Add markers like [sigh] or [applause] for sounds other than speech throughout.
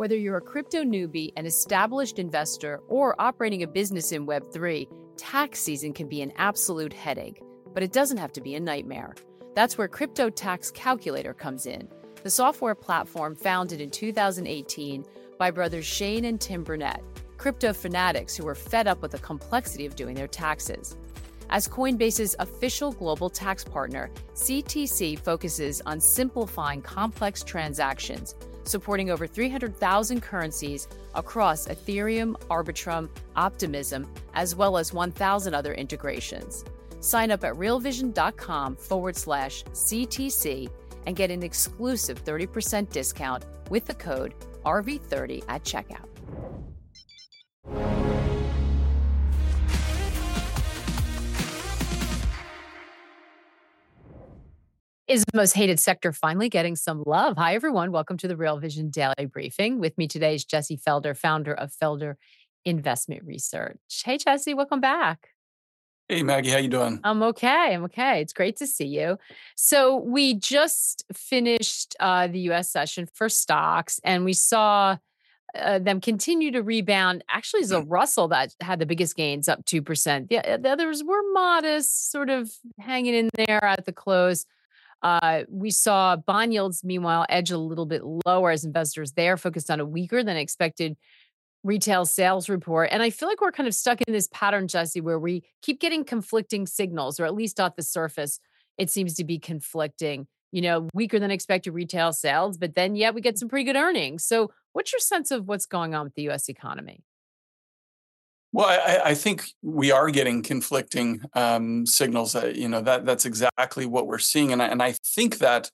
Whether you're a crypto newbie, an established investor, or operating a business in Web3, tax season can be an absolute headache, but it doesn't have to be a nightmare. That's where Crypto Tax Calculator comes in, the software platform founded in 2018 by brothers Shane and Tim Brunette, crypto fanatics who were fed up with the complexity of doing their taxes. As Coinbase's official global tax partner, CTC focuses on simplifying complex transactions supporting over 300,000 currencies across Ethereum, Arbitrum, Optimism, as well as 1,000 other integrations. Sign up at realvision.com forward slash CTC and get an exclusive 30% discount with the code RV30 at checkout. Is the most hated sector finally getting some love? Hi, everyone. Welcome to the Real Vision Daily Briefing. With me today is Jesse Felder, founder of Felder Investment Research. Hey, Jesse, welcome back. Hey Maggie, how you doing? I'm okay. I'm okay. It's great to see you. So we just finished uh, the U.S. session for stocks, and we saw uh, them continue to rebound. Actually, it's a mm. Russell that had the biggest gains, up two percent. The, the others were modest, sort of hanging in there at the close. Uh, we saw bond yields, meanwhile, edge a little bit lower as investors there focused on a weaker than expected retail sales report. And I feel like we're kind of stuck in this pattern, Jesse, where we keep getting conflicting signals, or at least at the surface, it seems to be conflicting. You know, weaker than expected retail sales, but then, yeah, we get some pretty good earnings. So, what's your sense of what's going on with the US economy? Well, I, I, think we are getting conflicting um, signals. That, you know that that's exactly what we're seeing, and I, and I think that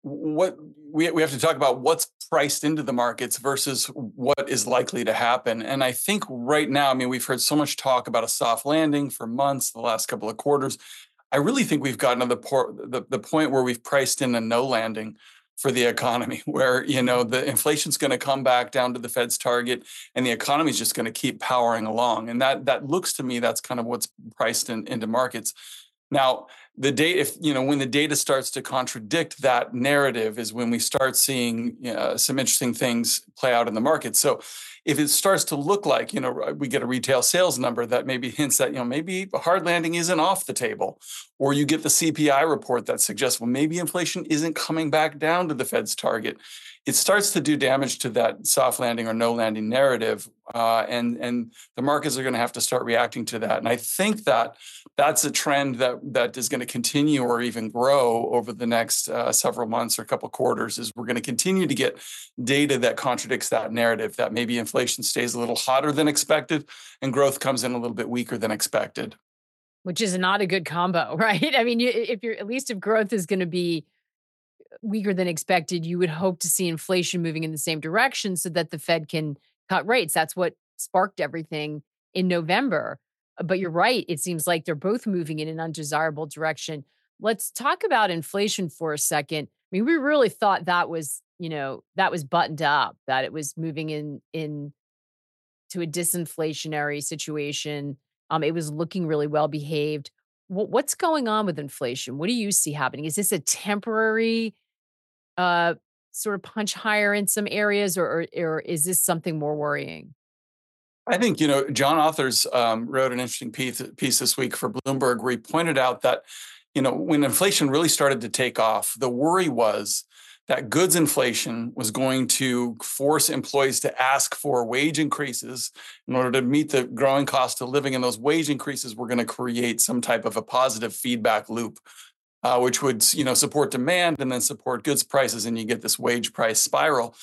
what we we have to talk about what's priced into the markets versus what is likely to happen. And I think right now, I mean, we've heard so much talk about a soft landing for months, the last couple of quarters. I really think we've gotten to the, por- the, the point where we've priced in a no landing for the economy [laughs] where you know the inflation's going to come back down to the fed's target and the economy is just going to keep powering along. And that that looks to me that's kind of what's priced in, into markets. Now the data if you know when the data starts to contradict that narrative is when we start seeing uh, some interesting things play out in the market. So if it starts to look like you know we get a retail sales number that maybe hints that you know maybe a hard landing isn't off the table or you get the cpi report that suggests well maybe inflation isn't coming back down to the fed's target it starts to do damage to that soft landing or no landing narrative uh, and and the markets are going to have to start reacting to that. And i think that that's a trend that that is going to continue or even grow over the next uh, several months or a couple quarters is we're going to continue to get data that contradicts that narrative that maybe inflation stays a little hotter than expected and growth comes in a little bit weaker than expected. Which is not a good combo [laughs] right? I mean if you're at least if growth is going to be weaker than expected, you would hope to see inflation moving in the same direction so that the Fed can cut rates. That's what sparked everything in November. But you're right. It seems like they're both moving in an undesirable direction. Let's talk about inflation for a second. I mean, we really thought that was, you know, that was buttoned up, that it was moving in in to a disinflationary situation. Um, it was looking really well behaved. what's going on with inflation? What do you see happening? Is this a temporary uh, sort of punch higher in some areas, or, or, or is this something more worrying? I think you know John Authers um, wrote an interesting piece, piece this week for Bloomberg where he pointed out that you know when inflation really started to take off, the worry was that goods inflation was going to force employees to ask for wage increases in order to meet the growing cost of living, and those wage increases were going to create some type of a positive feedback loop uh, which would you know support demand and then support goods prices, and you get this wage price spiral.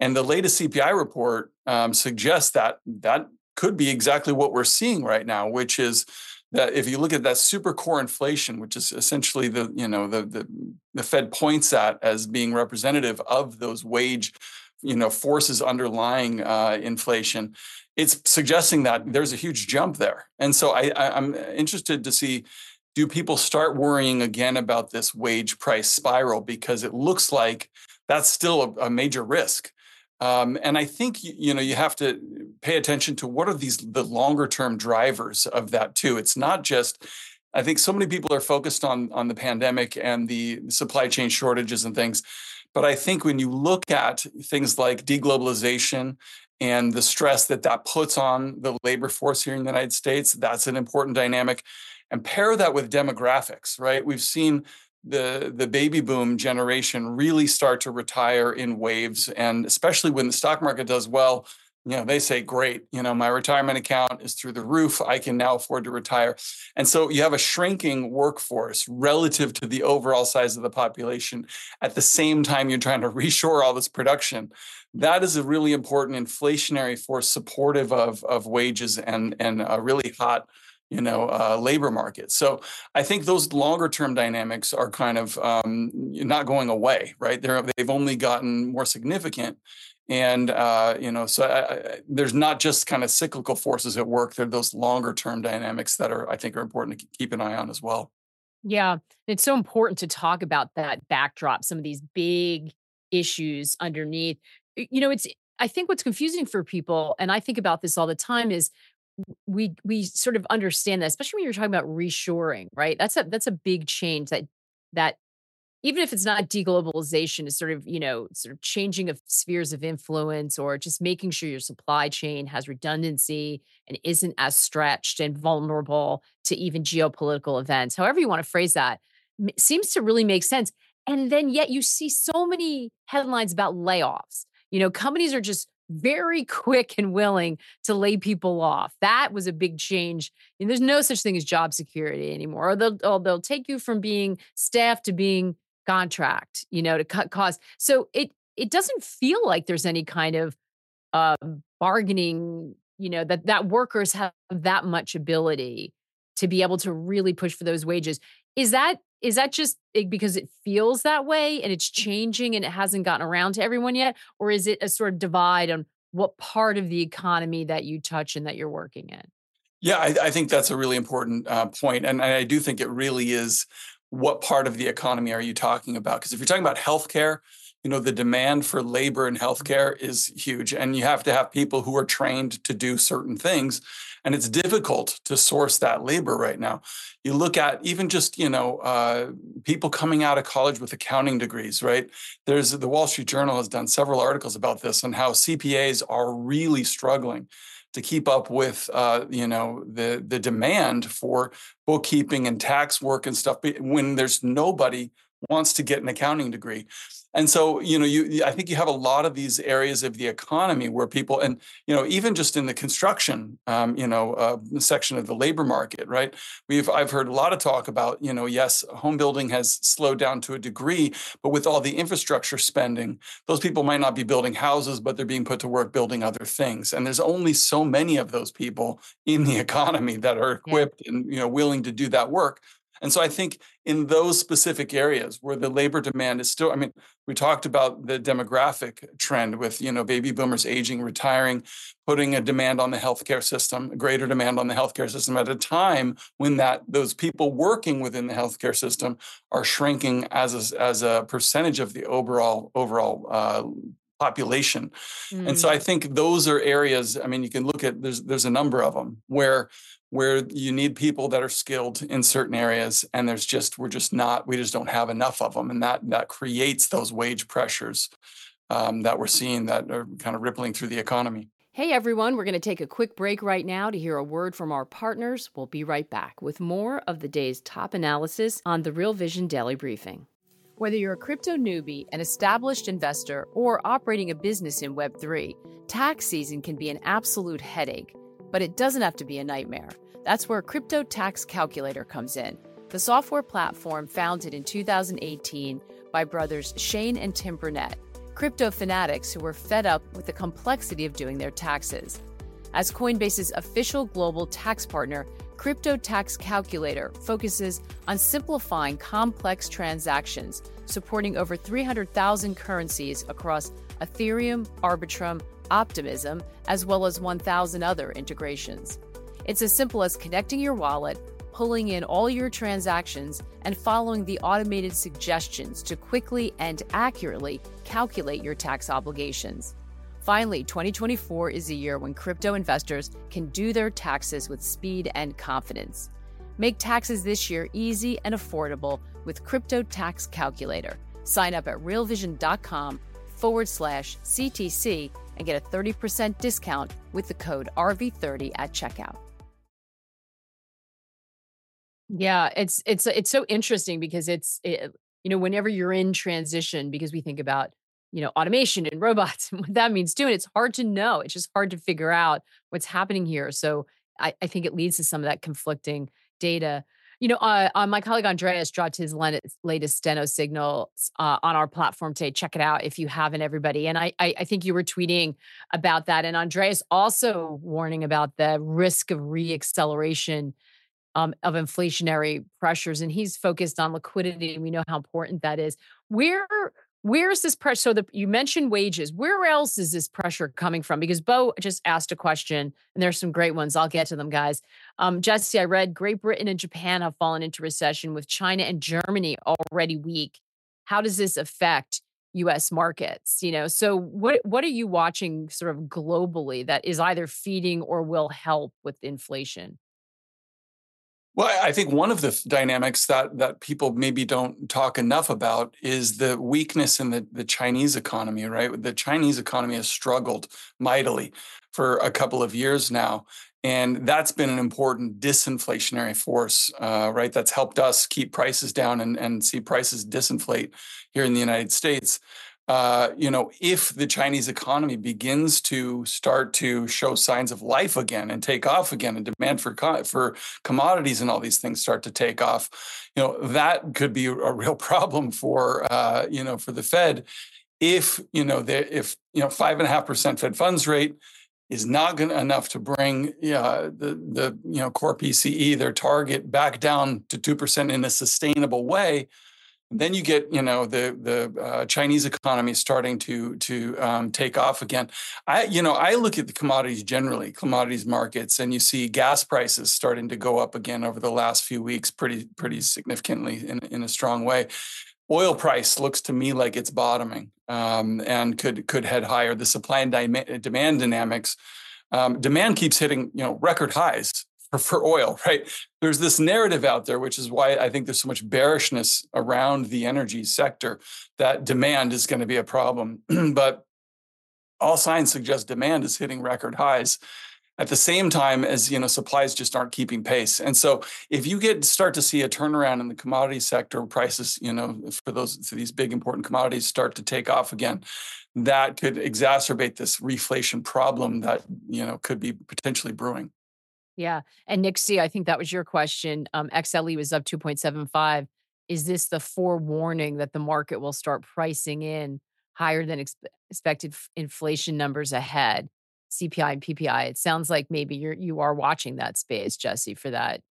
And the latest CPI report um, suggests that that could be exactly what we're seeing right now, which is that if you look at that super core inflation, which is essentially the you know the the, the Fed points at as being representative of those wage you know forces underlying uh, inflation it's suggesting that there's a huge jump there and so I, I, i'm interested to see do people start worrying again about this wage price spiral? Because it looks like that's still a, a major risk. Um, and i think you know you have to pay attention to what are these the longer term drivers of that too. It's not just i think so many people are focused on on the pandemic and the supply chain shortages and things But I think when you look at things like deglobalization and the stress that that puts on the labor force here in the United States, that's an important dynamic. And pair that with demographics, right? We've seen the the baby boom generation really start to retire in waves and especially when the stock market does well you know they say great you know my retirement account is through the roof i can now afford to retire and so you have a shrinking workforce relative to the overall size of the population at the same time you're trying to [laughs] reshore all this production that is a really important inflationary force supportive of of wages and and a really hot you know uh, labor market. So i think those longer term dynamics are kind of um, not going away right? They're, they've only gotten more significant and uh, you know so I, I, there's not just kind of cyclical forces at work. There are those longer term dynamics that are i think are important to keep an eye on as well. Yeah it's so important to talk about that backdrop some of these big issues underneath. You know it's i think what's confusing for people and i think about this all the time is we we sort of understand that especially when you're talking about reshoring right that's a that's a big change that that even if it's not deglobalization, is sort of, you know, sort of changing of spheres of influence or just making sure your supply chain has redundancy and isn't as stretched and vulnerable to even geopolitical events, however you want to phrase that, seems to really make sense. And then yet you see so many headlines about layoffs. You know, companies are just very quick and willing to lay people off. That was a big change. And there's no such thing as job security anymore. Or they'll, or they'll take you from being staff to being contract, you know, to cut costs. So it it doesn't feel like there's any kind of uh, bargaining, you know, that that workers have that much ability to be able to really push for those wages. Is that is that just because it feels that way and it's changing and it hasn't gotten around to everyone yet, or is it a sort of divide on what part of the economy that you touch and that you're working in? Yeah, I, I think that's a really important uh, point, and I do think it really is what part of the economy are you talking about? Because if you're talking about healthcare, you know the demand for labor in healthcare is huge and you have to have people who are trained to do certain things and it's difficult to source that labor right now. You look at even just you know uh, people coming out of college with accounting degrees right? There's the wall street journal has done several articles about this and how cpas are really struggling to keep up with uh, you know the the demand for bookkeeping and tax work and stuff when there's nobody wants to get an accounting degree. And so you know you i think you have a lot of these areas of the economy where people and you know even just in the construction um, you know uh, section of the labor market right? We've i've heard a lot of talk about you know yes home building has slowed down to a degree but with all the infrastructure spending those people might not be building houses but they're being put to work building other things. And there's only so many of those people in the [laughs] economy that are equipped yeah. and you know willing to do that work and so I think in those specific areas where the labor demand is still, I mean, we talked about the demographic trend with, you know, baby boomers aging, retiring, putting a demand on the healthcare system, a greater demand on the healthcare system at a time when that those people working within the healthcare system are shrinking as a, as a percentage of the overall overall uh, population. Mm. And so I mm. think those are areas, I mean, you can look at there's there's a number of them where where you need people that are skilled in certain areas and there's just we're just not we just don't have enough of them and that that creates those wage pressures um, that we're seeing that are kind of rippling through the economy. Hey everyone we're going to take a quick break right now to hear a word from our partners. We'll be right back with more of the day's top analysis on the real vision daily briefing. Whether you're a crypto newbie, an established investor, or operating a business in Web3, tax season can be an absolute headache. But it doesn't have to be a nightmare. That's where Crypto Tax Calculator comes in, the software platform founded in 2018 by brothers Shane and Tim Brunette, crypto fanatics who were fed up with the complexity of doing their taxes. As Coinbase's official global tax partner, Crypto Tax Calculator focuses on simplifying complex transactions, supporting over 300,000 currencies across Ethereum, Arbitrum, Optimism, as well as 1,000 other integrations. It's as simple as connecting your wallet, pulling in all your transactions, and following the automated suggestions to quickly and accurately calculate your tax obligations. Finally, 2024 is a year when crypto investors can do their taxes with speed and confidence. Make taxes this year easy and affordable with Crypto Tax Calculator Sign up at realvision.com forward slash CTC and get a 30% discount with the code RV30 at checkout. Yeah, it's it's it's so interesting because it's it, you know whenever you're in transition because we think about you know automation and robots and what that means too and it's hard to know it's just hard to figure out what's happening here so I, I think it leads to some of that conflicting data you know, uh, uh, my colleague Andreas dropped his latest steno signals uh, on our platform today. Check it out if you haven't, everybody. And I, I, I think you were tweeting about that. And Andreas also warning about the risk of reacceleration um, of inflationary pressures. And he's focused on liquidity. And we know how important that is. Where where is this pressure? So the, you mentioned wages. Where else is this pressure coming from? Because Bo just asked a question, and there's some great ones. I'll get to them, guys. Um, Jesse, I read Great Britain and Japan have fallen into recession, with China and Germany already weak. How does this affect U.S. markets? You know, so what what are you watching sort of globally that is either feeding or will help with inflation? Well, I think one of the dynamics that that people maybe don't talk enough about is the weakness in the, the Chinese economy, right? The Chinese economy has struggled mightily for a couple of years now. And that's been an important disinflationary force, uh, right? That's helped us keep prices down and, and see prices disinflate here in the United States uh, you know, if the Chinese economy begins to start to show signs of life again and take off again, and demand for co- for commodities and all these things start to take off, you know, that could be a real [laughs] problem for uh, you know for the Fed. If you know, the, if you know, five and a half percent Fed funds rate is not going enough to bring uh, the the you know core PCE their target back down to two percent in a sustainable way then you get, you know, the the uh, Chinese economy starting to to um, take off again. I, you know, I look at the commodities generally, commodities markets, and you see gas prices starting to go up again over the last few weeks, pretty pretty significantly in in a strong way. Oil price looks to me like it's bottoming um, and could could head higher. The supply and demand dynamics. Um, demand keeps hitting you know record highs [laughs] for, for oil, right? There's this narrative out there, which is why I think there's so much bearishness around the energy sector that demand is going to be a problem. [clears throat] but all signs suggest demand is hitting record highs at the same time as you know supplies just aren't keeping pace and so if you get start to see a turnaround in the commodity sector prices you know for those for these big important commodities start to take off again that could exacerbate this reflation problem that you know could be potentially brewing yeah. And C, I think that was your question. Um, XLE was up 2.75. Is this the forewarning that the market will start pricing in higher than ex- expected f- inflation numbers ahead? CPI and PPI. It sounds like maybe you're you are watching that space, Jesse, for that.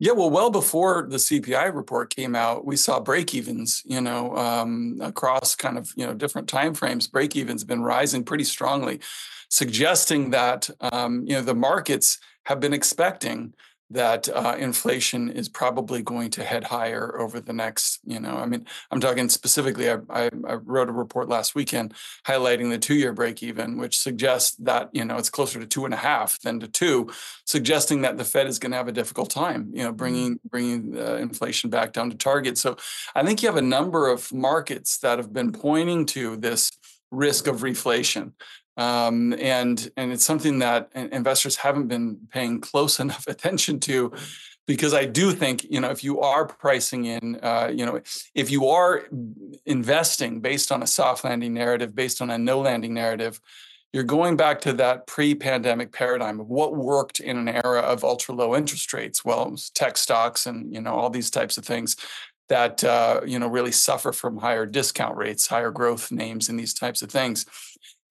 Yeah, well, well before the CPI report came out, we saw break evens, you know, um, across kind of you know different timeframes. Break evens been rising pretty strongly, suggesting that um, you know the markets have been expecting that uh, inflation is probably going to head higher over the next, you know, I mean, I'm talking specifically, I, I, I wrote a report last weekend highlighting the two year break even, which suggests that, you know, it's closer to two and a half than to two, suggesting that the Fed is going to have a difficult time, you know, mm-hmm. bringing, bringing uh, inflation back down to target. So I think you have a number of markets that have been pointing to this risk of reflation um, and and it's something that investors haven't been paying close [laughs] enough attention to because I do think you know if you are pricing in uh, you know if you are investing based on a soft landing narrative based on a no landing narrative you're going back to that pre-pandemic paradigm of what worked in an era of ultra low interest rates well tech stocks and you know all these types of things that uh, you know really suffer from higher discount rates higher growth names and these types of things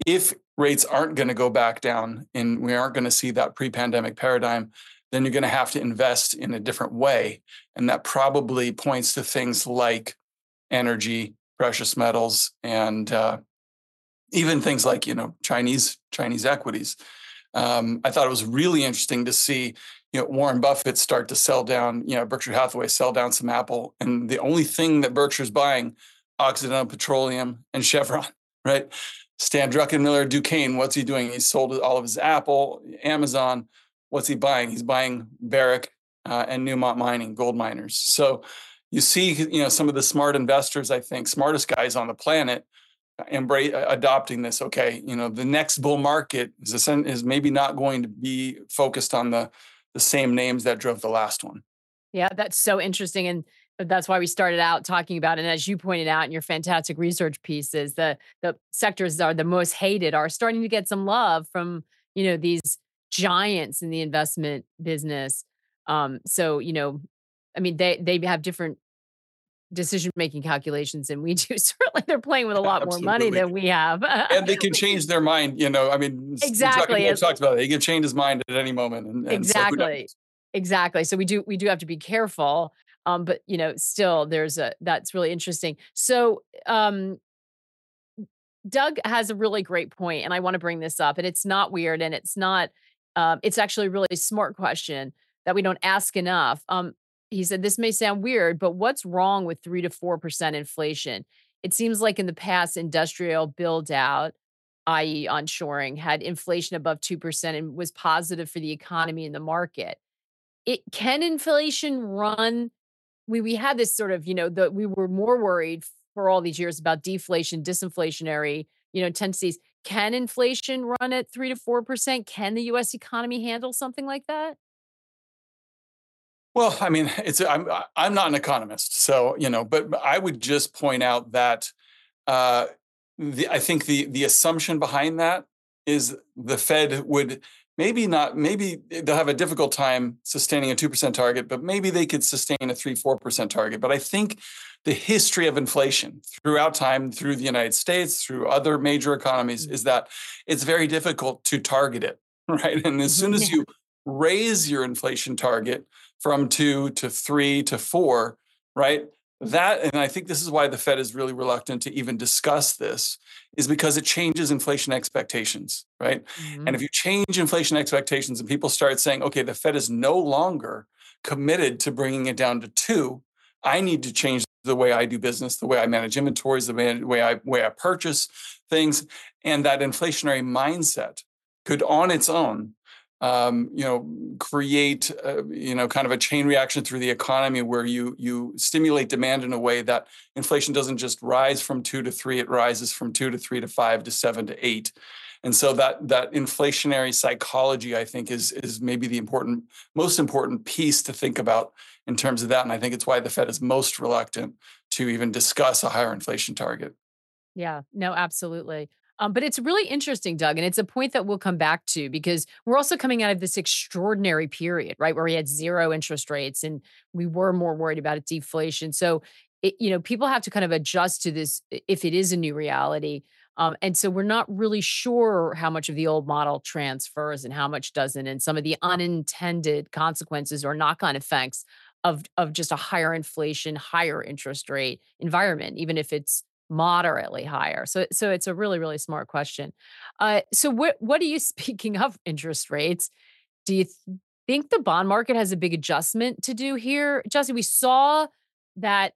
if rates aren't going to go back down and we aren't going to see that pre-pandemic paradigm then you're going to have to invest in a different way. And that probably points to things like energy precious metals and uh, even things like you know chinese chinese equities. Um, i thought it was really interesting to see you know warren buffett start to sell down you know berkshire hathaway sell down some apple and the only thing that berkshire's buying occidental petroleum and chevron [laughs] right Stan Druckenmiller, Duquesne, what's he doing? He's sold all of his Apple, Amazon. What's he buying? He's buying Barrick uh, and Newmont Mining, gold miners. So, you see, you know, some of the smart investors, I think, smartest guys on the planet, embrace adopting this. Okay, you know, the next bull market is is maybe not going to be focused on the the same names that drove the last one. Yeah, that's so interesting, and that's why we started out talking about. And as you pointed out in your fantastic research pieces, the the sectors that are the most hated are starting to get some love from you know these giants in the investment business. Um, so you know, I mean, they they have different decision making calculations than we [laughs] do. Certainly, they're playing with a lot more money than we have, and they [laughs] can change their mind. You know, I mean, exactly. We talked about it. He can change his mind at any moment. And, and exactly, so exactly. So we do we do have to be careful. Um, but you know, still, there's a that's really interesting. So, um, Doug has a really great point, and I want to bring this up. And it's not weird, and it's not. Um, it's actually a really smart question that we don't ask enough. Um, he said, This may sound weird, but what's wrong with three to 4% inflation? It seems like in the past, industrial build out, i.e., onshoring, had inflation above 2% and was positive for the economy and the market. It can inflation run? We we had this sort of, you know, that we were more worried for all these years about deflation, disinflationary, you know, tendencies. Can inflation run at three to four percent? Can the US economy handle something like that? Well, I mean, [laughs] it's I'm I'm not an economist, so you know, but I would just point out that uh, the, I think the the assumption behind that is the Fed would maybe not maybe they'll have a difficult time sustaining a 2% target but maybe they could sustain a 3 4% target but i think the history of inflation throughout time through the united states through other major economies mm. is that it's very difficult to target it [laughs] right and as soon as you raise your inflation target from two to three to four, right? That, and I think this is why the Fed is really reluctant to even discuss this, is because it changes inflation expectations, right? Mm-hmm. And if you change inflation expectations and people start saying, okay, the Fed is no longer committed to bringing it down to two, I need to change the way I do business, the way I manage inventories, the way I, way I purchase things. And that inflationary mindset could on its own um, you know, create, uh, you know, kind of a chain reaction through the economy where you you stimulate demand in a way that inflation doesn't just rise from two to three; it rises from two to three to five to seven to eight. And so that that inflationary psychology, I think, is is maybe the important, most important piece to think about in terms of that. And I think it's why the Fed is most reluctant to even discuss a higher inflation target. Yeah, no, absolutely. Um, but it's really interesting, Doug, and it's a point that we'll come back to because we're also coming out of this extraordinary period, right, where we had zero interest rates and we were more worried about deflation. So, it, you know, people have to kind of adjust to this if it is a new reality. Um, and so we're not really sure how much of the old model transfers and how much doesn't, and some of the unintended consequences or knock-on effects of of just a higher inflation, higher interest rate environment, even if it's moderately higher. So so it's a really really smart question. Uh, so what what are you [laughs] speaking of interest rates? Do you th- think the bond market has a big adjustment to do here, Jesse? We saw that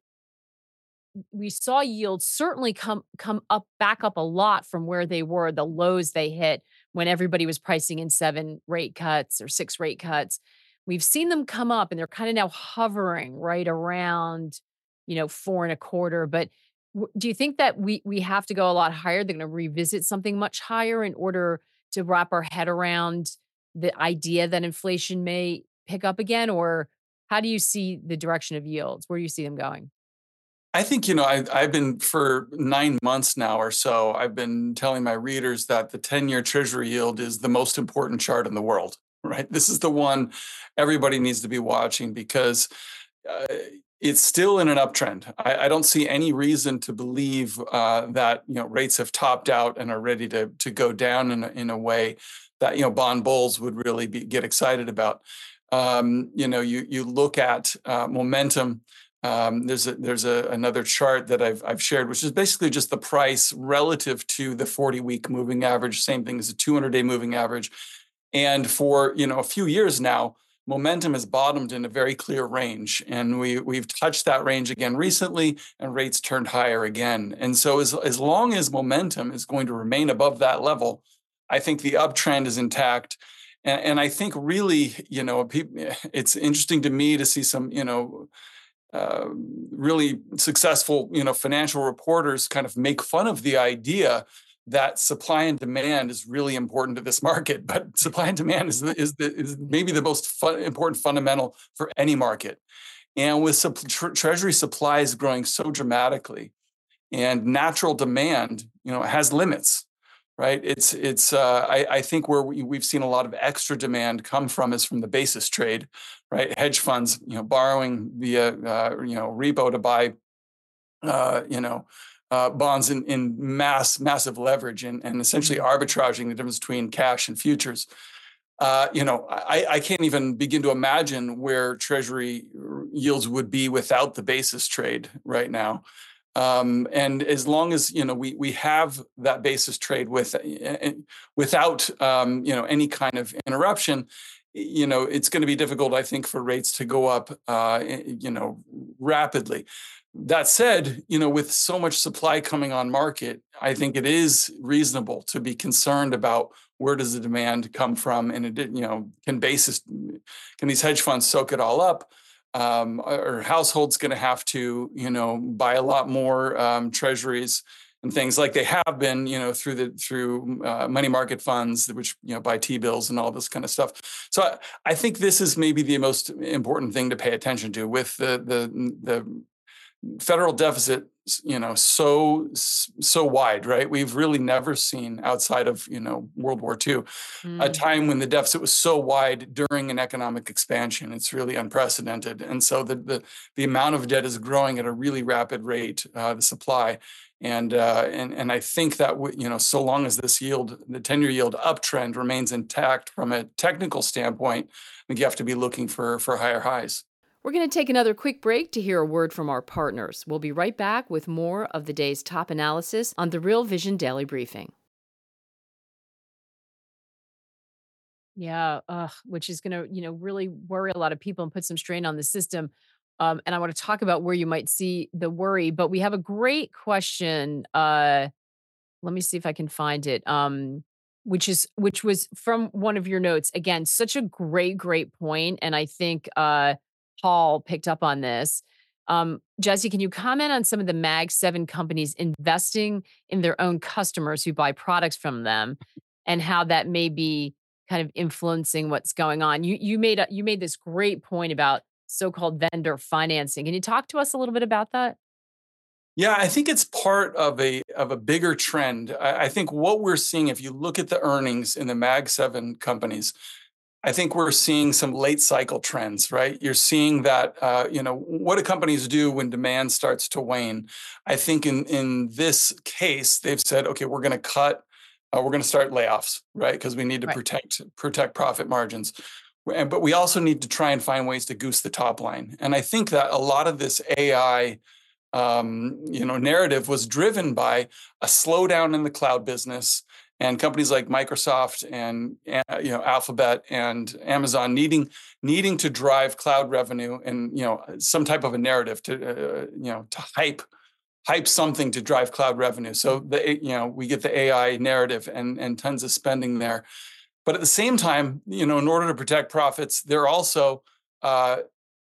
we saw yields certainly come come up back up a lot from where they were the lows they hit when everybody was pricing in seven rate cuts or six rate cuts we've seen them come up and they're kind of now hovering right around you know four and a quarter but do you think that we we have to go a lot higher? They're going to revisit something much higher in order to wrap our head around the idea that inflation may pick up again, or how do you see the direction of yields? Where do you see them going? I think, you know, I, I've been for nine months now or so, I've been telling my readers that the 10 year treasury yield is the most important chart in the world, [laughs] right? This is the one everybody needs to be watching because uh, it's still in an uptrend. I, I, don't see any reason to believe uh, that you know rates have topped out and are ready to to go down in a, in a way that you know bond bulls would really be, get excited about. Um, you know, you you look at uh, momentum. Um, there's a, there's a, another chart that I've I've shared, which is basically just the price relative to the 40 week moving average. Same thing as a 200 day moving average. And for you know a few years now, momentum has bottomed in a very clear range. And we, we've touched that range again recently, and rates turned higher again. And so, as, as long as momentum is going to remain above that level, I think the uptrend is intact. And, and I think really, you know, [laughs] it's interesting to me to see some, you know, uh, really successful, you know, financial reporters kind of make fun of the idea that supply and demand is really important to this market. But [laughs] supply and demand is is, the, is maybe the most fun, important fundamental for any market. And with tre- treasury supplies growing so dramatically, and natural demand, you know, has limits right? It's it's. Uh, I, I think where we, we've seen a lot of extra demand come from is from the basis trade, right? Hedge funds, you know, borrowing via uh, you know repo to buy, uh, you know. Uh, bonds in, in mass massive leverage and, and essentially mm-hmm. arbitraging the difference between cash and futures. Uh, you know, I, I, can't even begin to imagine where Treasury yields would be without the basis trade right now. Um, and as long as you know we we have that basis trade with uh, without um, you know any kind of interruption, you know it's going to be difficult, I think, for rates to go up uh, you know rapidly. That said, you know with so much supply coming on market, I think it is reasonable to be concerned about where does the demand come from, and it did, you know can basis can these hedge funds soak it all up um, or households going to have to, you know, buy a lot more um, treasuries and things like they have been, you know, through the through uh, money market funds, which you know buy T bills and all this kind of stuff. So I, I think this is maybe the most important thing to pay attention to with the the the federal deficit you know so so wide right? We've really never seen outside of you know world war ii mm. a time when the deficit was so wide during an economic expansion. It's really unprecedented. And so the the, the amount of debt is growing at a really rapid rate uh, the supply. And uh, and and I think that you know so long as this yield the 10 year yield uptrend remains intact from a technical standpoint I think you have to be looking for for higher highs we're going to take another quick break to hear a word from our partners. We'll be right back with more of the day's top analysis on the Real Vision Daily Briefing. Yeah, uh, which is going to, you know, really worry a lot of people and put some strain on the system. Um, and I want to talk about where you might see the worry. But we have a great question. Uh, let me see if I can find it. Um, which is which was from one of your notes. Again, such a great, great point. And I think uh, Paul picked up on this. Um, Jesse, can you comment on some of the Mag 7 companies investing in their own customers who buy products from them and how that may be kind of influencing what's going on? You you made a, you made this great point about so-called vendor financing. Can you talk to us a little bit about that? Yeah, I think it's part of a of a bigger trend. I, I think what we're seeing, if you look at the earnings in the Mag 7 companies, I think we're seeing some late cycle trends, right? You're seeing that, uh, you know, what do companies do when demand starts to wane? I think in in this case, they've said, okay, we're going to cut, uh, we're going to start layoffs, right? Because we need to right. protect protect profit margins, and but we also need to try and find ways to goose the top line. And I think that a lot of this AI um, you know narrative was driven by a slowdown in the cloud business and companies like Microsoft and uh, you know Alphabet and Amazon needing needing to drive cloud revenue and you know some type of a narrative to uh, you know to hype hype something to drive cloud revenue. So the you know we get the AI narrative and and tons of spending there, but at the same time, you know, in order to protect profits, they're also uh,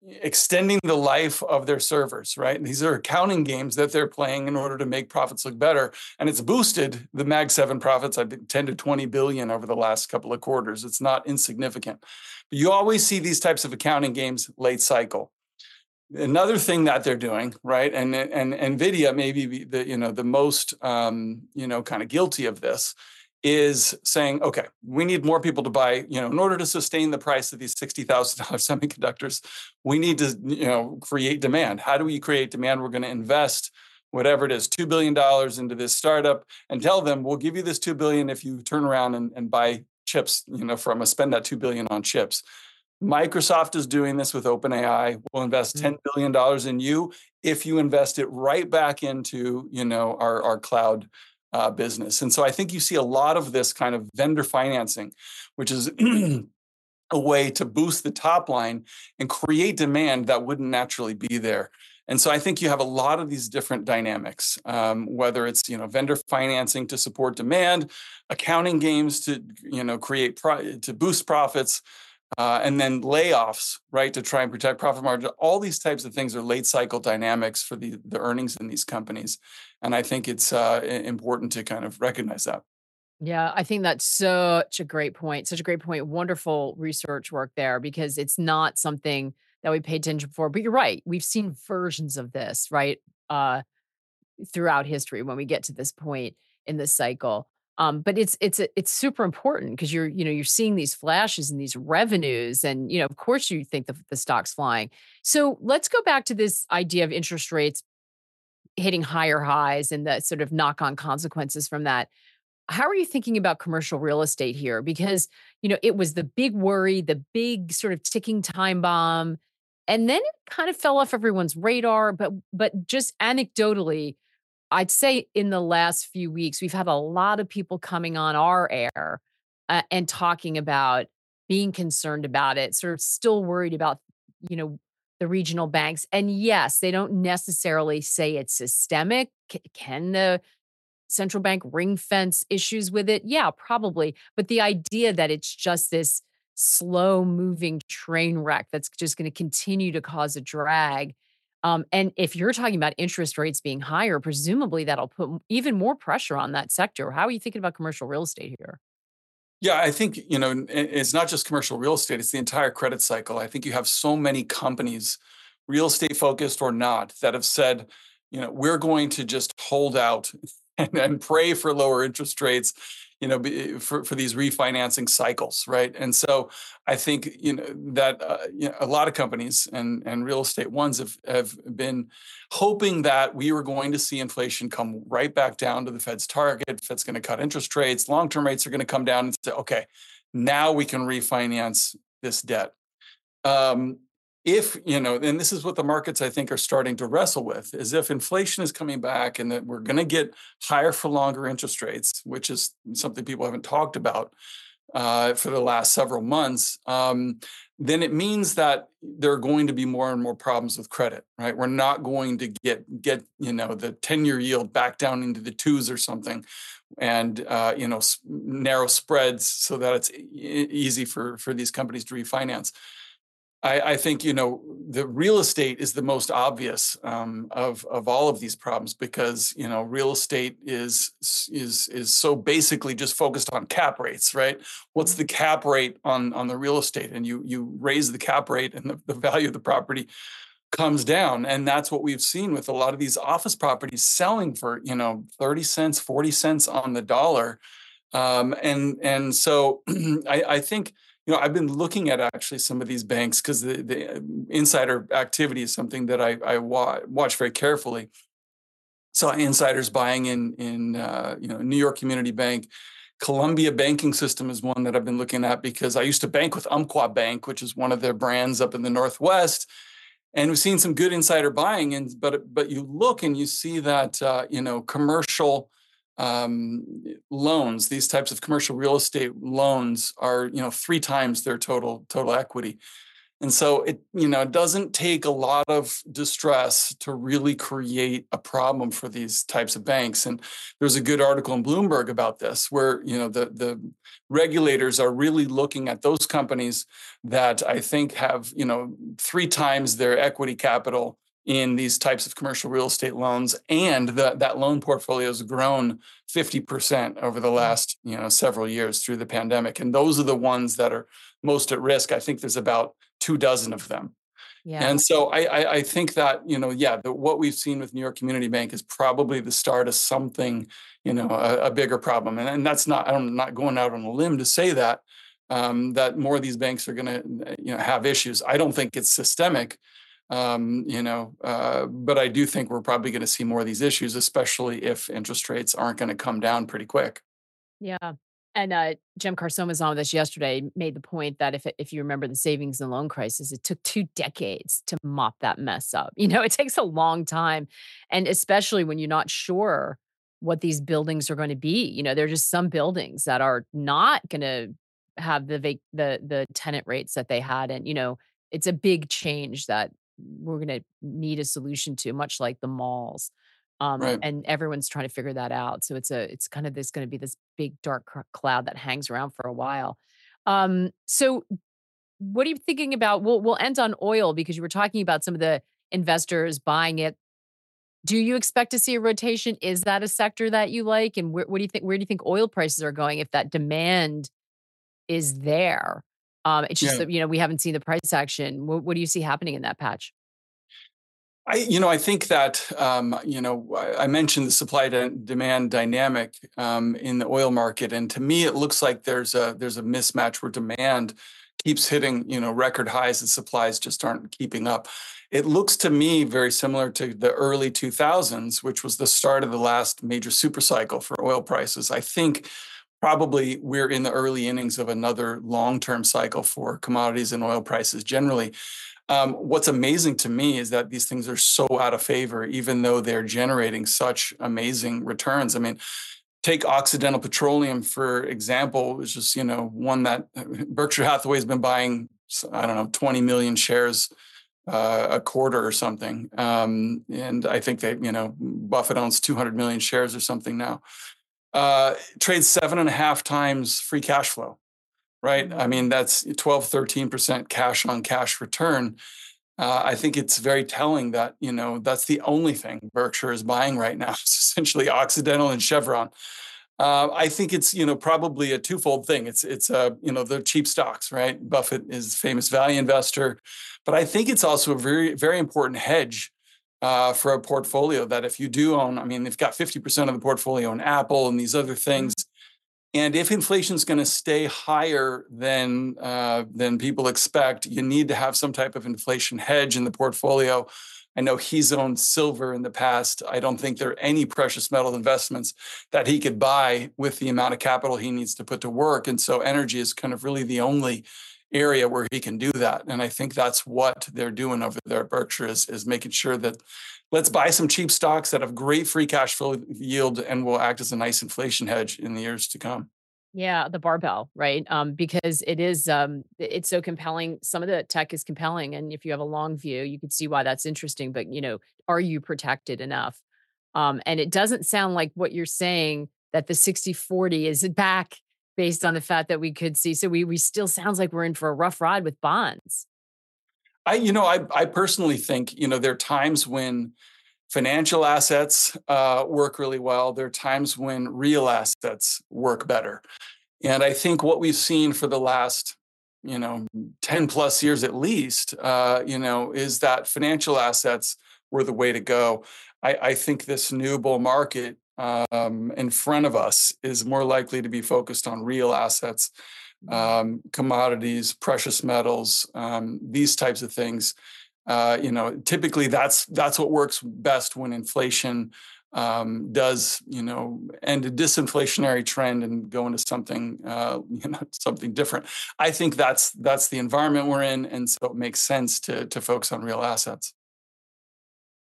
extending the life of their servers, right? These are accounting games that they're playing in order to make profits look better. And it's boosted the Mag 7 profits, I think 10 to 20 billion over the last couple of quarters. It's not insignificant. But you always see these types of accounting games late cycle. Another thing that they're doing, right? And and Nvidia may be the you know the most um, you know kind of guilty of this is saying, okay, we need more people to buy, you know, in order to sustain the price of these $60,000 [laughs] semiconductors, we need to, you know, create demand. How do we create demand? We're going to invest whatever it is, $2 billion into this startup and tell them, we'll give you this 2 billion if you turn around and, and buy chips, you know, from us, spend that 2 billion on chips. Microsoft is doing this with OpenAI. We'll invest $10 mm. in you if you invest it right back into, you know, our, our cloud uh, business. And so I think you see a lot of this kind of vendor financing, which is [clears throat] a way to boost the top line and create demand that wouldn't naturally be there. And so I think you have a lot of these different dynamics, um, whether it's you know vendor financing to support demand, accounting games to you know create pro- to boost profits, uh, and then layoffs, right, to try and protect profit margin. All these types of things are late cycle dynamics for the, the earnings in these companies. And I think it's uh, important to kind of recognize that. Yeah, I think that's such a great point. Such a great point. Wonderful research work there because it's not something that we pay attention for. But you're right. We've seen versions of this, right? Uh, throughout history when we get to this point in the cycle. Um, but it's it's it's super important because you're you know you're seeing these flashes and these revenues, and you know of course you think the, the stock's flying. So let's go back to this idea of interest rates hitting higher highs and the sort of knock on consequences from that. How are you thinking about commercial real estate here? Because you know it was the big worry, the big sort of ticking time bomb, and then it kind of fell off everyone's radar. But but just anecdotally I'd say in the last few weeks, we've had a lot of people coming on our air uh, and talking about being concerned about it, sort of still worried about, you know, the regional banks. And yes, they don't necessarily say it's systemic. Can the central bank ring fence issues with it? Yeah, probably. But the idea that it's just this slow moving train wreck that's just going to continue to cause a drag um, and if you're talking about interest rates being higher, presumably that'll put even more pressure on that sector. How are you thinking about commercial real estate here? Yeah, I think, you know, it's not just commercial real estate, it's the entire credit cycle. I think you have so many companies, real estate focused or not, that have said, you know, we're going to just hold out [laughs] and, and pray for lower interest rates you know for, for these refinancing cycles right? And so i think you know that uh, you know, a lot of companies and and real estate ones have have been hoping that we were going to see inflation come right back down to the fed's target fed's going to cut interest rates long-term rates are going to come down and say okay now we can refinance this debt. Um, if you know and this is what the markets i think are starting to wrestle with is if inflation is coming back and that we're going to get higher for longer interest rates which is something people haven't talked about uh, for the last several months um, then it means that there are going to be more and more problems with credit right? We're not going to get get you know the 10 year yield back down into the twos or something and uh, you know narrow spreads so that it's easy for for these companies to refinance I, I, think you know the real estate is the most obvious um, of of all of these problems because you know real estate is is is so basically just focused on cap rates, right? What's mm-hmm. the cap rate on on the real estate, and you you raise the cap rate, and the, the value of the property comes down, and that's what we've seen with a lot of these office properties selling for you know thirty cents, forty cents on the dollar, um, and and so [clears throat] I, I think you know, I've been looking at actually some of these banks because the, the um, insider activity is something that I, I wa- watch very carefully. Saw insiders buying in in uh, you know New York Community Bank, Columbia Banking System is one that I've been looking at because I used to bank with Umpqua Bank, which is one of their brands up in the Northwest, and we've seen some good insider buying. And but but you look and you see that uh, you know commercial um, loans, these types of commercial real estate loans are, you know, three times their total total equity. And so it, you know, doesn't take a lot of distress to really create a problem for these types of banks. And there's a good article in Bloomberg about this, where you know the the regulators are really looking at those companies that I think have, you know, three times their equity capital in these types of commercial real estate loans and the, that loan portfolio has grown 50% over the mm. last you know several years through the pandemic and those are the ones that are most at risk i think there's about two dozen of them yeah. And so I, I, I think that you know yeah the, what we've seen with New York Community Bank is probably the start of something you know a, a bigger problem and, and that's not I'm not going out on a limb to say that um, that more of these banks are going to you know have issues. I don't think it's systemic, um, you know, uh, but I do think we're probably going to see more of these issues, especially if interest rates aren't going to come down pretty quick. Yeah. And uh, Jem Carsoma's was on with us yesterday, made the point that if if you remember the savings and loan crisis, it took two decades to mop that mess up. You know, [laughs] it takes a long time, and especially when you're not sure what these buildings are going to be. You know, there are just some buildings that are not going to have the vac- the the tenant rates that they had, and you know, it's a big change that we're going to need a solution to, much like the malls. Um, right. and everyone's trying to figure that out. So it's a, it's kind of this going to be this big dark cloud that hangs around for a while. Um, so what are you thinking about? We'll we'll end on oil because you were talking about some of the investors buying it. Do you expect to see a rotation? Is that a sector that you like? And where, what do you think? Where do you think oil prices are going if that demand is there? Um, it's just yeah. that you know we haven't seen the price action. What, what do you see happening in that patch? I, you know, I think that, um, you know, I mentioned the supply demand dynamic um, in the oil market, and to me, it looks like there's a there's a mismatch where demand keeps hitting, you know, record highs and supplies just aren't keeping up. It looks to me very similar to the early 2000s, which was the start of the last major super cycle for oil prices. I think probably we're in the early innings of another long-term cycle for commodities and oil prices generally. Um, what's amazing to me is that these things are so out of favor, even though they're generating such amazing returns. I mean, take Occidental Petroleum for example, which is you know one that [laughs] Berkshire Hathaway has been buying. I don't know, 20 million shares uh, a quarter or something, um, and I think that you know Buffett owns 200 million shares or something now. Uh, trades seven and a half times free cash flow right? I mean, that's 12, 13% cash on cash return. Uh, I think it's very telling that, you know, that's the only thing Berkshire is buying right now. [laughs] It's essentially Occidental and Chevron. Uh, I think it's, you know, probably a twofold thing. It's, it's, uh, you know, they're cheap stocks, right? Buffett is famous value investor, but I think it's also a very, very important hedge uh, for a portfolio that if you do own, I mean, they've got 50% of the portfolio in Apple and these other things. And if inflation is going to stay higher than uh, than people expect, you need to have some type of inflation hedge in the portfolio. I know he's owned silver in the past. I don't think there are any precious metal investments that he could buy with the amount of capital he needs to put to work. And so energy is kind of really the only area where he can do that. And I think that's what they're doing over there at Berkshire is, is making sure that let's buy some cheap stocks that have great free cash flow yield and will act as a nice inflation hedge in the years to come. Yeah, the barbell, right? Um, because it is um it's so compelling. Some of the tech is compelling. And if you have a long view, you could see why that's interesting. But you know, are you protected enough? Um, and it doesn't sound like what you're saying that the 60-40 is back based on the fact that we could see. So we we still sounds like we're in for a rough ride with bonds. I, you know, I, I personally think, you know, there are times when financial assets uh, work really well. There are times when real assets work better. And I think what we've seen for the last, you know, 10 plus years at least, uh, you know, is that financial assets were the way to go. I, I think this new bull market um, in front of us is more likely to be focused on real assets um, commodities, precious metals, um, these types of things. Uh, you know, typically that's that's what works best when inflation um, does you know end a disinflationary trend and go into something uh, [laughs] you know something different. I think that's that's the environment we're in, and so it makes sense to to focus on real assets.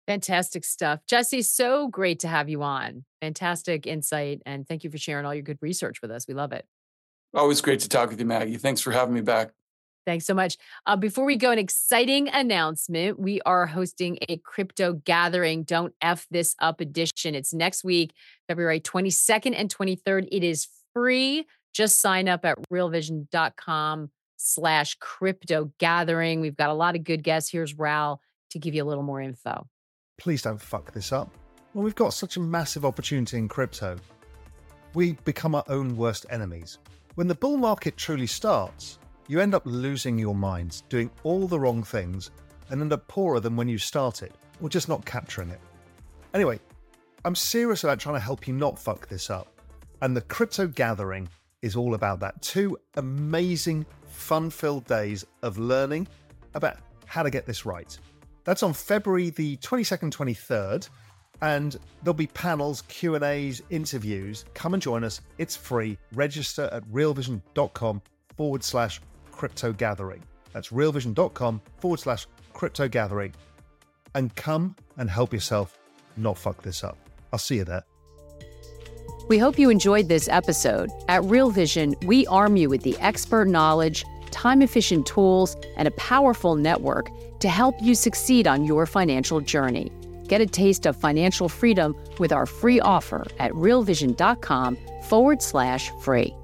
Fantastic stuff. Jesse, so great to have you on. Fantastic insight. And thank you for sharing all your good research with us. We love it. Always great to talk with you, Maggie. Thanks for having me back. Thanks so much. Uh, before we go, an exciting announcement. We are hosting a crypto gathering. Don't F this up edition. It's next week, February 22nd and 23rd. It is free. Just sign up at realvision.com slash crypto gathering. We've got a lot of good guests. Here's Raoul to give you a little more info. Please don't fuck this up. Well, we've got such a massive opportunity in crypto. We become our own worst enemies. When the bull market truly starts, you end up losing your minds, doing all the wrong things, and end up poorer than when you started, or just not capturing it. Anyway, I'm serious about trying to help you not fuck this up. And the crypto gathering is all about that. Two amazing, fun filled days of learning about how to get this right. That's on February the 22nd, 23rd and there'll be panels, Q&As, interviews. Come and join us. It's free. Register at realvision.com forward slash crypto gathering. That's realvision.com forward slash crypto gathering. And come and help yourself not fuck this up. I'll see you there. We hope you enjoyed this episode. At Real Vision, we arm you with the expert knowledge, time efficient tools, and a powerful network to help you succeed on your financial journey. Get a taste of financial freedom with our free offer at realvision.com forward slash free.